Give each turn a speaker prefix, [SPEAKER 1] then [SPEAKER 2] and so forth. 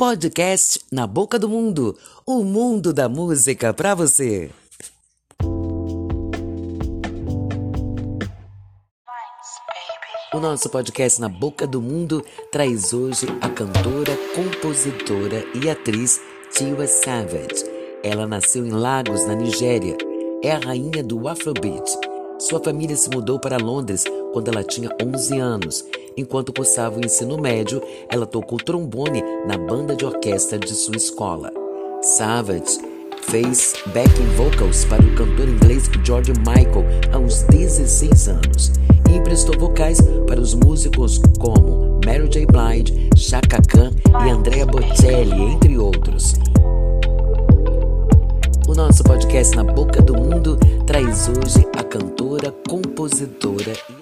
[SPEAKER 1] Podcast Na Boca do Mundo o mundo da música para você. O nosso podcast Na Boca do Mundo traz hoje a cantora, compositora e atriz Tiwa Savage. Ela nasceu em Lagos, na Nigéria. É a rainha do Afrobeat. Sua família se mudou para Londres quando ela tinha 11 anos. Enquanto cursava o ensino médio, ela tocou trombone na banda de orquestra de sua escola. Savage fez backing vocals para o cantor inglês George Michael aos 16 anos e emprestou vocais para os músicos como Mary J. Blige, Chaka Khan e Andrea Bocelli, entre outros. O nosso podcast Na Boca do Mundo traz hoje a cantora, compositora e